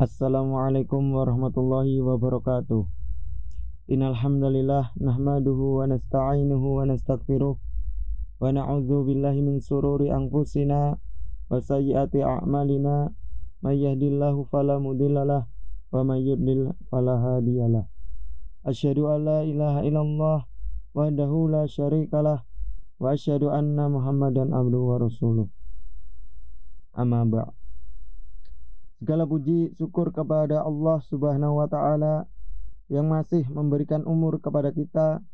Assalamualaikum warahmatullahi wabarakatuh. Innalhamdulillah Nahmaduhu wa nasta'inuhu wa nasta'gfiruh Wa na'udhu billahi min sururi anfusina Wa sayyiati a'malina. Man yahdillahu falamudillalah Wa man yudlil falahadiyalah Asyhadu an la ilaha illallah Wahdahu la syarikalah Wa asyhadu anna muhammadan abduhu wa rasuluh. Amma ba' Segala puji syukur kepada Allah Subhanahu wa taala yang masih memberikan umur kepada kita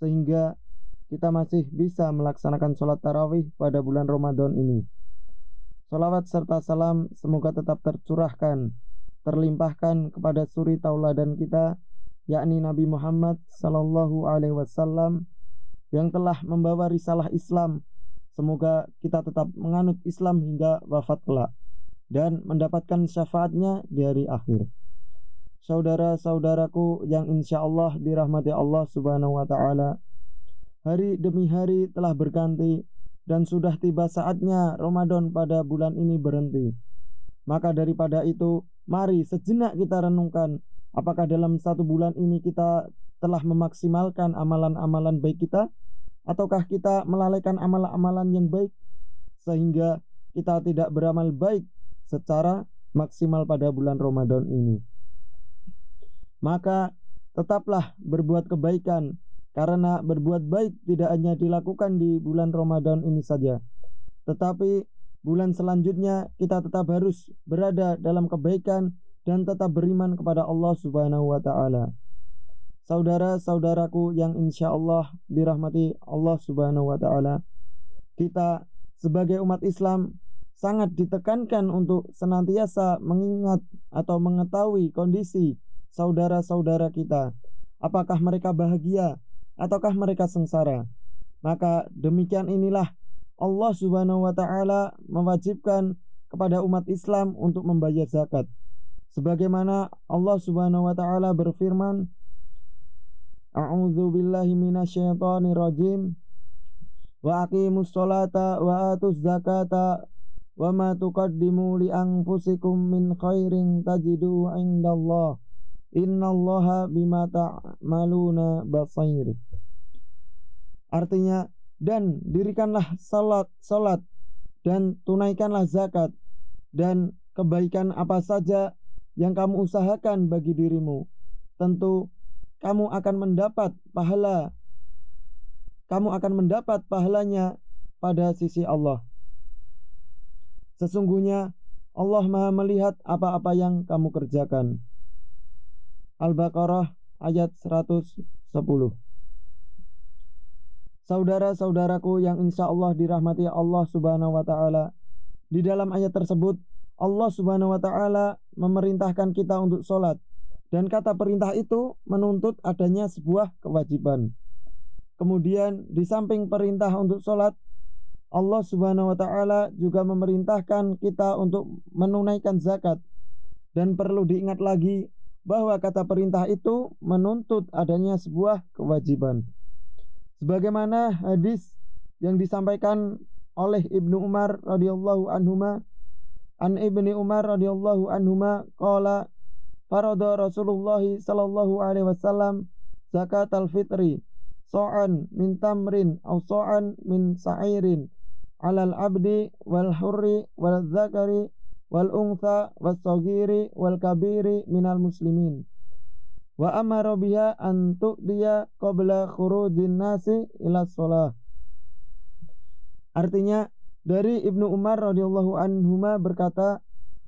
sehingga kita masih bisa melaksanakan sholat tarawih pada bulan Ramadan ini. Salawat serta salam semoga tetap tercurahkan, terlimpahkan kepada suri tauladan kita, yakni Nabi Muhammad Sallallahu Alaihi Wasallam yang telah membawa risalah Islam. Semoga kita tetap menganut Islam hingga wafat kelak dan mendapatkan syafaatnya di hari akhir. Saudara-saudaraku yang insya Allah dirahmati Allah subhanahu wa ta'ala Hari demi hari telah berganti dan sudah tiba saatnya Ramadan pada bulan ini berhenti Maka daripada itu mari sejenak kita renungkan Apakah dalam satu bulan ini kita telah memaksimalkan amalan-amalan baik kita Ataukah kita melalaikan amalan-amalan yang baik Sehingga kita tidak beramal baik secara maksimal pada bulan Ramadan ini. Maka tetaplah berbuat kebaikan karena berbuat baik tidak hanya dilakukan di bulan Ramadan ini saja. Tetapi bulan selanjutnya kita tetap harus berada dalam kebaikan dan tetap beriman kepada Allah Subhanahu wa taala. Saudara-saudaraku yang insya Allah dirahmati Allah Subhanahu wa taala, kita sebagai umat Islam sangat ditekankan untuk senantiasa mengingat atau mengetahui kondisi saudara-saudara kita. Apakah mereka bahagia ataukah mereka sengsara? Maka demikian inilah Allah Subhanahu wa taala mewajibkan kepada umat Islam untuk membayar zakat. Sebagaimana Allah Subhanahu wa taala berfirman, A'udzu billahi minasyaitonir rajim. Wa aqimus sholata wa atuz zakata wa ma tuqaddimu li anfusikum min khairin tajidu indallah innallaha bima ta'maluna basair artinya dan dirikanlah salat salat dan tunaikanlah zakat dan kebaikan apa saja yang kamu usahakan bagi dirimu tentu kamu akan mendapat pahala kamu akan mendapat pahalanya pada sisi Allah Sesungguhnya Allah Maha melihat apa-apa yang kamu kerjakan. Al-Baqarah ayat 110. Saudara-saudaraku yang insya Allah dirahmati Allah Subhanahu wa Ta'ala, di dalam ayat tersebut Allah Subhanahu wa Ta'ala memerintahkan kita untuk sholat, dan kata perintah itu menuntut adanya sebuah kewajiban. Kemudian, di samping perintah untuk sholat, Allah Subhanahu wa taala juga memerintahkan kita untuk menunaikan zakat dan perlu diingat lagi bahwa kata perintah itu menuntut adanya sebuah kewajiban. Sebagaimana hadis yang disampaikan oleh Ibnu Umar radhiyallahu anhuma an Ibni Umar radhiyallahu anhuma qala farada Rasulullah sallallahu alaihi wasallam zakat al-fitri so'an min tamrin au so'an min sa'irin alal abdi wal hurri wal zakari wal untha was sagiri wal kabiri minal muslimin. Wa amara biha an tu'diya qabla khurujin nasi ila shalah Artinya dari Ibnu Umar radhiyallahu anhuma berkata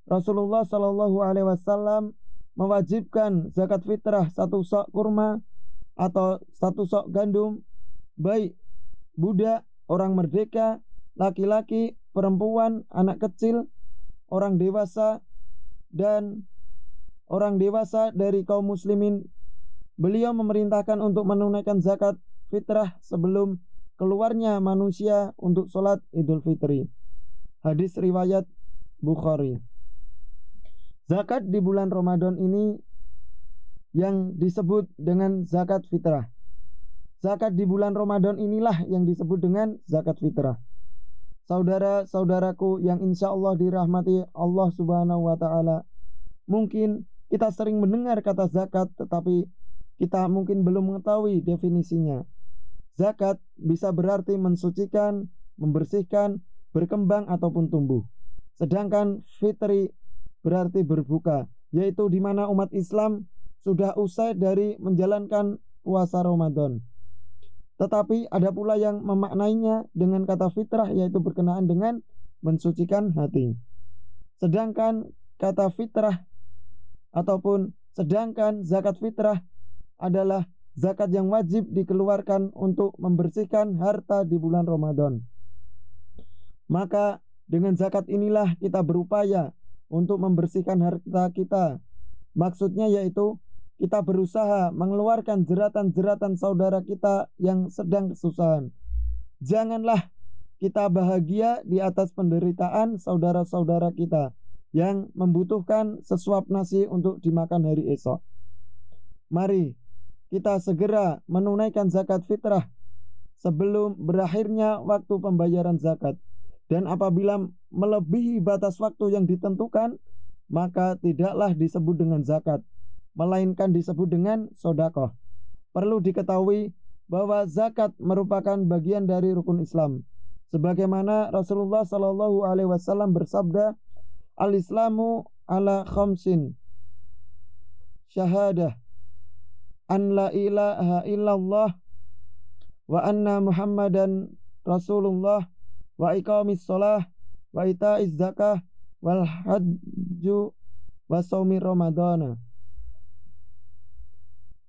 Rasulullah shallallahu alaihi wasallam mewajibkan zakat fitrah satu sok kurma atau satu sok gandum baik budak, orang merdeka laki-laki, perempuan, anak kecil, orang dewasa, dan orang dewasa dari kaum muslimin. Beliau memerintahkan untuk menunaikan zakat fitrah sebelum keluarnya manusia untuk sholat idul fitri. Hadis riwayat Bukhari. Zakat di bulan Ramadan ini yang disebut dengan zakat fitrah. Zakat di bulan Ramadan inilah yang disebut dengan zakat fitrah saudara-saudaraku yang insya Allah dirahmati Allah Subhanahu wa Ta'ala. mungkin kita sering mendengar kata zakat tetapi kita mungkin belum mengetahui definisinya. Zakat bisa berarti mensucikan, membersihkan, berkembang ataupun tumbuh. Sedangkan fitri berarti berbuka, yaitu di mana umat Islam sudah usai dari menjalankan puasa Ramadan. Tetapi ada pula yang memaknainya dengan kata fitrah yaitu berkenaan dengan mensucikan hati. Sedangkan kata fitrah ataupun sedangkan zakat fitrah adalah zakat yang wajib dikeluarkan untuk membersihkan harta di bulan Ramadan. Maka dengan zakat inilah kita berupaya untuk membersihkan harta kita. Maksudnya yaitu kita berusaha mengeluarkan jeratan-jeratan saudara kita yang sedang kesusahan. Janganlah kita bahagia di atas penderitaan saudara-saudara kita yang membutuhkan sesuap nasi untuk dimakan hari esok. Mari kita segera menunaikan zakat fitrah sebelum berakhirnya waktu pembayaran zakat. Dan apabila melebihi batas waktu yang ditentukan, maka tidaklah disebut dengan zakat, melainkan disebut dengan sodakoh. Perlu diketahui bahwa zakat merupakan bagian dari rukun Islam. Sebagaimana Rasulullah Shallallahu Alaihi Wasallam bersabda, Al-Islamu ala khamsin syahadah an la ilaha illallah wa anna muhammadan rasulullah wa iqamis shalah wa ita'iz zakah wal hajju wa saumi ramadana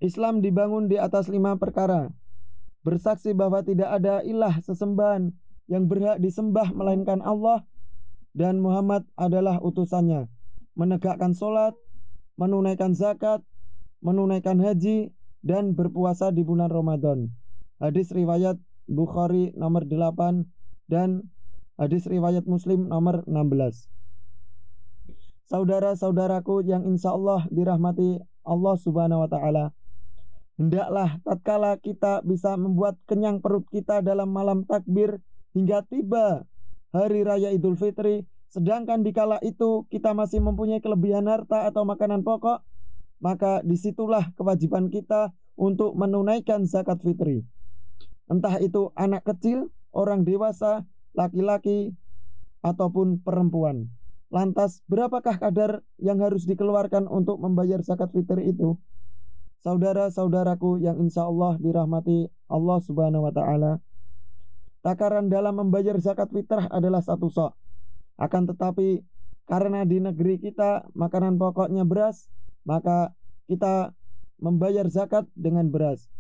Islam dibangun di atas lima perkara bersaksi bahwa tidak ada ilah sesembahan yang berhak disembah melainkan Allah dan Muhammad adalah utusannya. Menegakkan solat, menunaikan zakat, menunaikan haji, dan berpuasa di bulan Ramadan. Hadis riwayat Bukhari nomor 8 dan hadis riwayat Muslim nomor 16. Saudara-saudaraku yang insya Allah dirahmati Allah subhanahu wa ta'ala Hendaklah tatkala kita bisa membuat kenyang perut kita dalam malam takbir hingga tiba hari raya Idul Fitri, sedangkan di kala itu kita masih mempunyai kelebihan harta atau makanan pokok, maka di situlah kewajiban kita untuk menunaikan zakat fitri. Entah itu anak kecil, orang dewasa, laki-laki, ataupun perempuan. Lantas, berapakah kadar yang harus dikeluarkan untuk membayar zakat fitri itu? Saudara-saudaraku yang insya Allah dirahmati Allah Subhanahu wa Ta'ala, Takaran dalam membayar zakat fitrah adalah satu sok. Akan tetapi karena di negeri kita makanan pokoknya beras, maka kita membayar zakat dengan beras.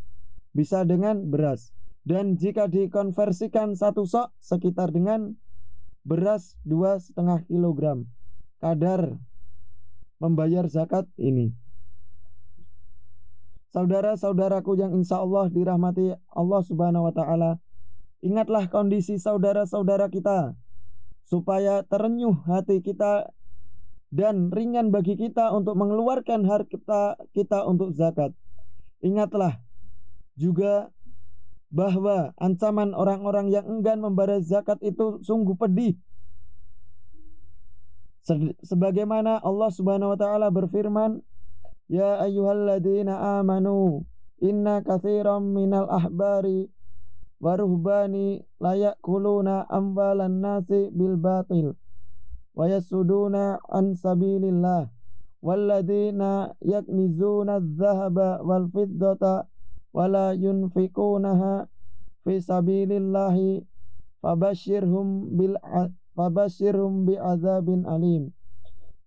Bisa dengan beras. Dan jika dikonversikan satu sok sekitar dengan beras dua setengah kilogram kadar membayar zakat ini. Saudara-saudaraku yang insya Allah dirahmati Allah Subhanahu wa Ta'ala, Ingatlah kondisi saudara-saudara kita supaya terenyuh hati kita dan ringan bagi kita untuk mengeluarkan harta kita untuk zakat. Ingatlah juga bahwa ancaman orang-orang yang enggan membayar zakat itu sungguh pedih. Sebagaimana Allah Subhanahu wa taala berfirman, "Ya ayyuhalladzina amanu, inna katsiran minal ahbari waruhbani layak kuluna ambalan nasi bil batil wa yasuduna an sabilillah walladina yaknizuna dhahaba wal fiddata wala yunfikunaha fi sabilillahi fabashirhum bil fabashirhum bi azabin alim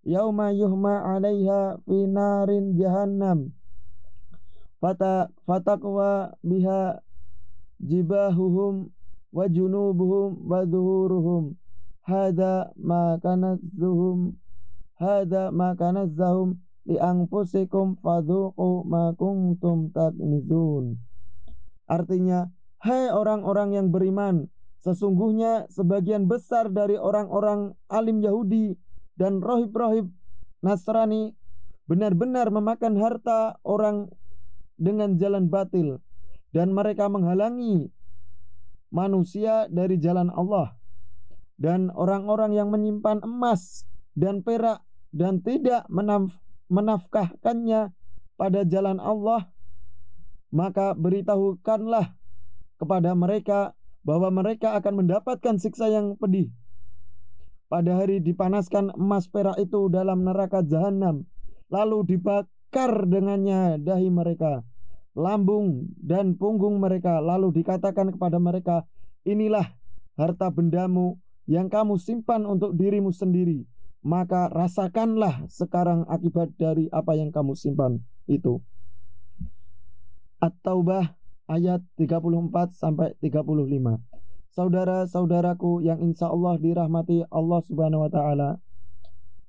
yauma yuhma 'alaiha fi narin jahannam. Fata fatakwa biha jibahuhum wa junubuhum wa zuhuruhum. Hada ma kanazzuhum hada ma kanazzahum li anfusikum fadhuqu ma kuntum taknizun artinya hai orang-orang yang beriman sesungguhnya sebagian besar dari orang-orang alim Yahudi dan rohib-rohib Nasrani benar-benar memakan harta orang dengan jalan batil dan mereka menghalangi manusia dari jalan Allah dan orang-orang yang menyimpan emas dan perak dan tidak menaf menafkahkannya pada jalan Allah, maka beritahukanlah kepada mereka bahwa mereka akan mendapatkan siksa yang pedih. Pada hari dipanaskan emas perak itu dalam neraka jahanam, lalu dibakar dengannya dahi mereka, lambung dan punggung mereka, lalu dikatakan kepada mereka, inilah harta bendamu yang kamu simpan untuk dirimu sendiri, maka rasakanlah sekarang akibat dari apa yang kamu simpan itu. At-Taubah ayat 34 sampai 35. Saudara-saudaraku yang insya Allah dirahmati Allah Subhanahu wa taala.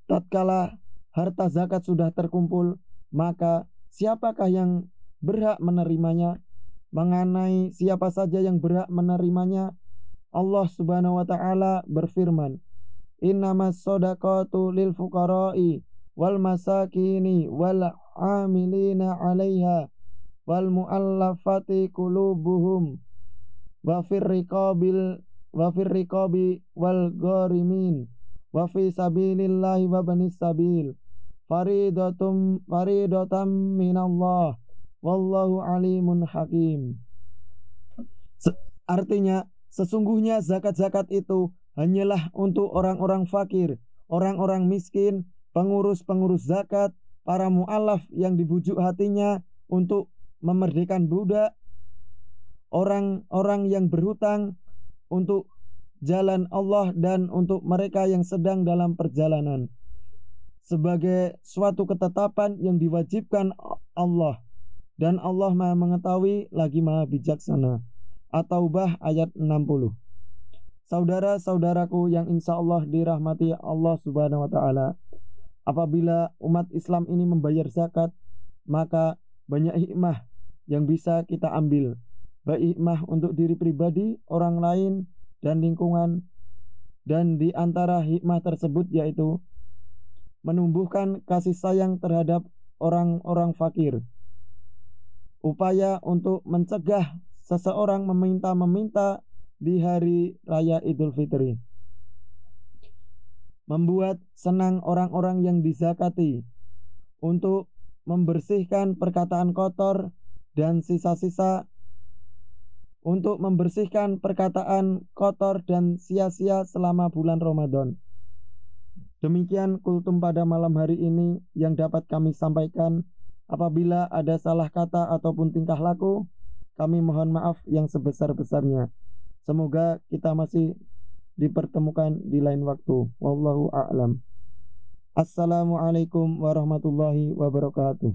Tatkala harta zakat sudah terkumpul, maka siapakah yang berhak menerimanya? Mengenai siapa saja yang berhak menerimanya? Allah Subhanahu wa taala berfirman, "Innamas lil fuqara'i wal masakini wal amilina 'alaiha wal muallafati qulubuhum wa fir riqabil wa fir riqabi wal gharimin wa fi sabilillahi wa banis sabil. Faridatum faridatam minallah. Wallahu alimun hakim. Artinya sesungguhnya zakat-zakat itu hanyalah untuk orang-orang fakir orang-orang miskin pengurus-pengurus zakat para mualaf yang dibujuk hatinya untuk memerdekakan budak, orang-orang yang berhutang untuk jalan Allah dan untuk mereka yang sedang dalam perjalanan sebagai suatu ketetapan yang diwajibkan Allah dan Allah Maha mengetahui lagi Maha bijaksana. At-Taubah ayat 60. Saudara-saudaraku yang insya Allah dirahmati Allah Subhanahu wa taala, apabila umat Islam ini membayar zakat, maka banyak hikmah yang bisa kita ambil baik hikmah untuk diri pribadi, orang lain dan lingkungan dan di antara hikmah tersebut yaitu menumbuhkan kasih sayang terhadap orang-orang fakir. Upaya untuk mencegah seseorang meminta-meminta di hari raya Idul Fitri. Membuat senang orang-orang yang dizakati untuk membersihkan perkataan kotor dan sisa-sisa untuk membersihkan perkataan kotor dan sia-sia selama bulan Ramadan. Demikian kultum pada malam hari ini yang dapat kami sampaikan. Apabila ada salah kata ataupun tingkah laku, kami mohon maaf yang sebesar-besarnya. Semoga kita masih dipertemukan di lain waktu. Wallahu a'lam. Assalamualaikum warahmatullahi wabarakatuh.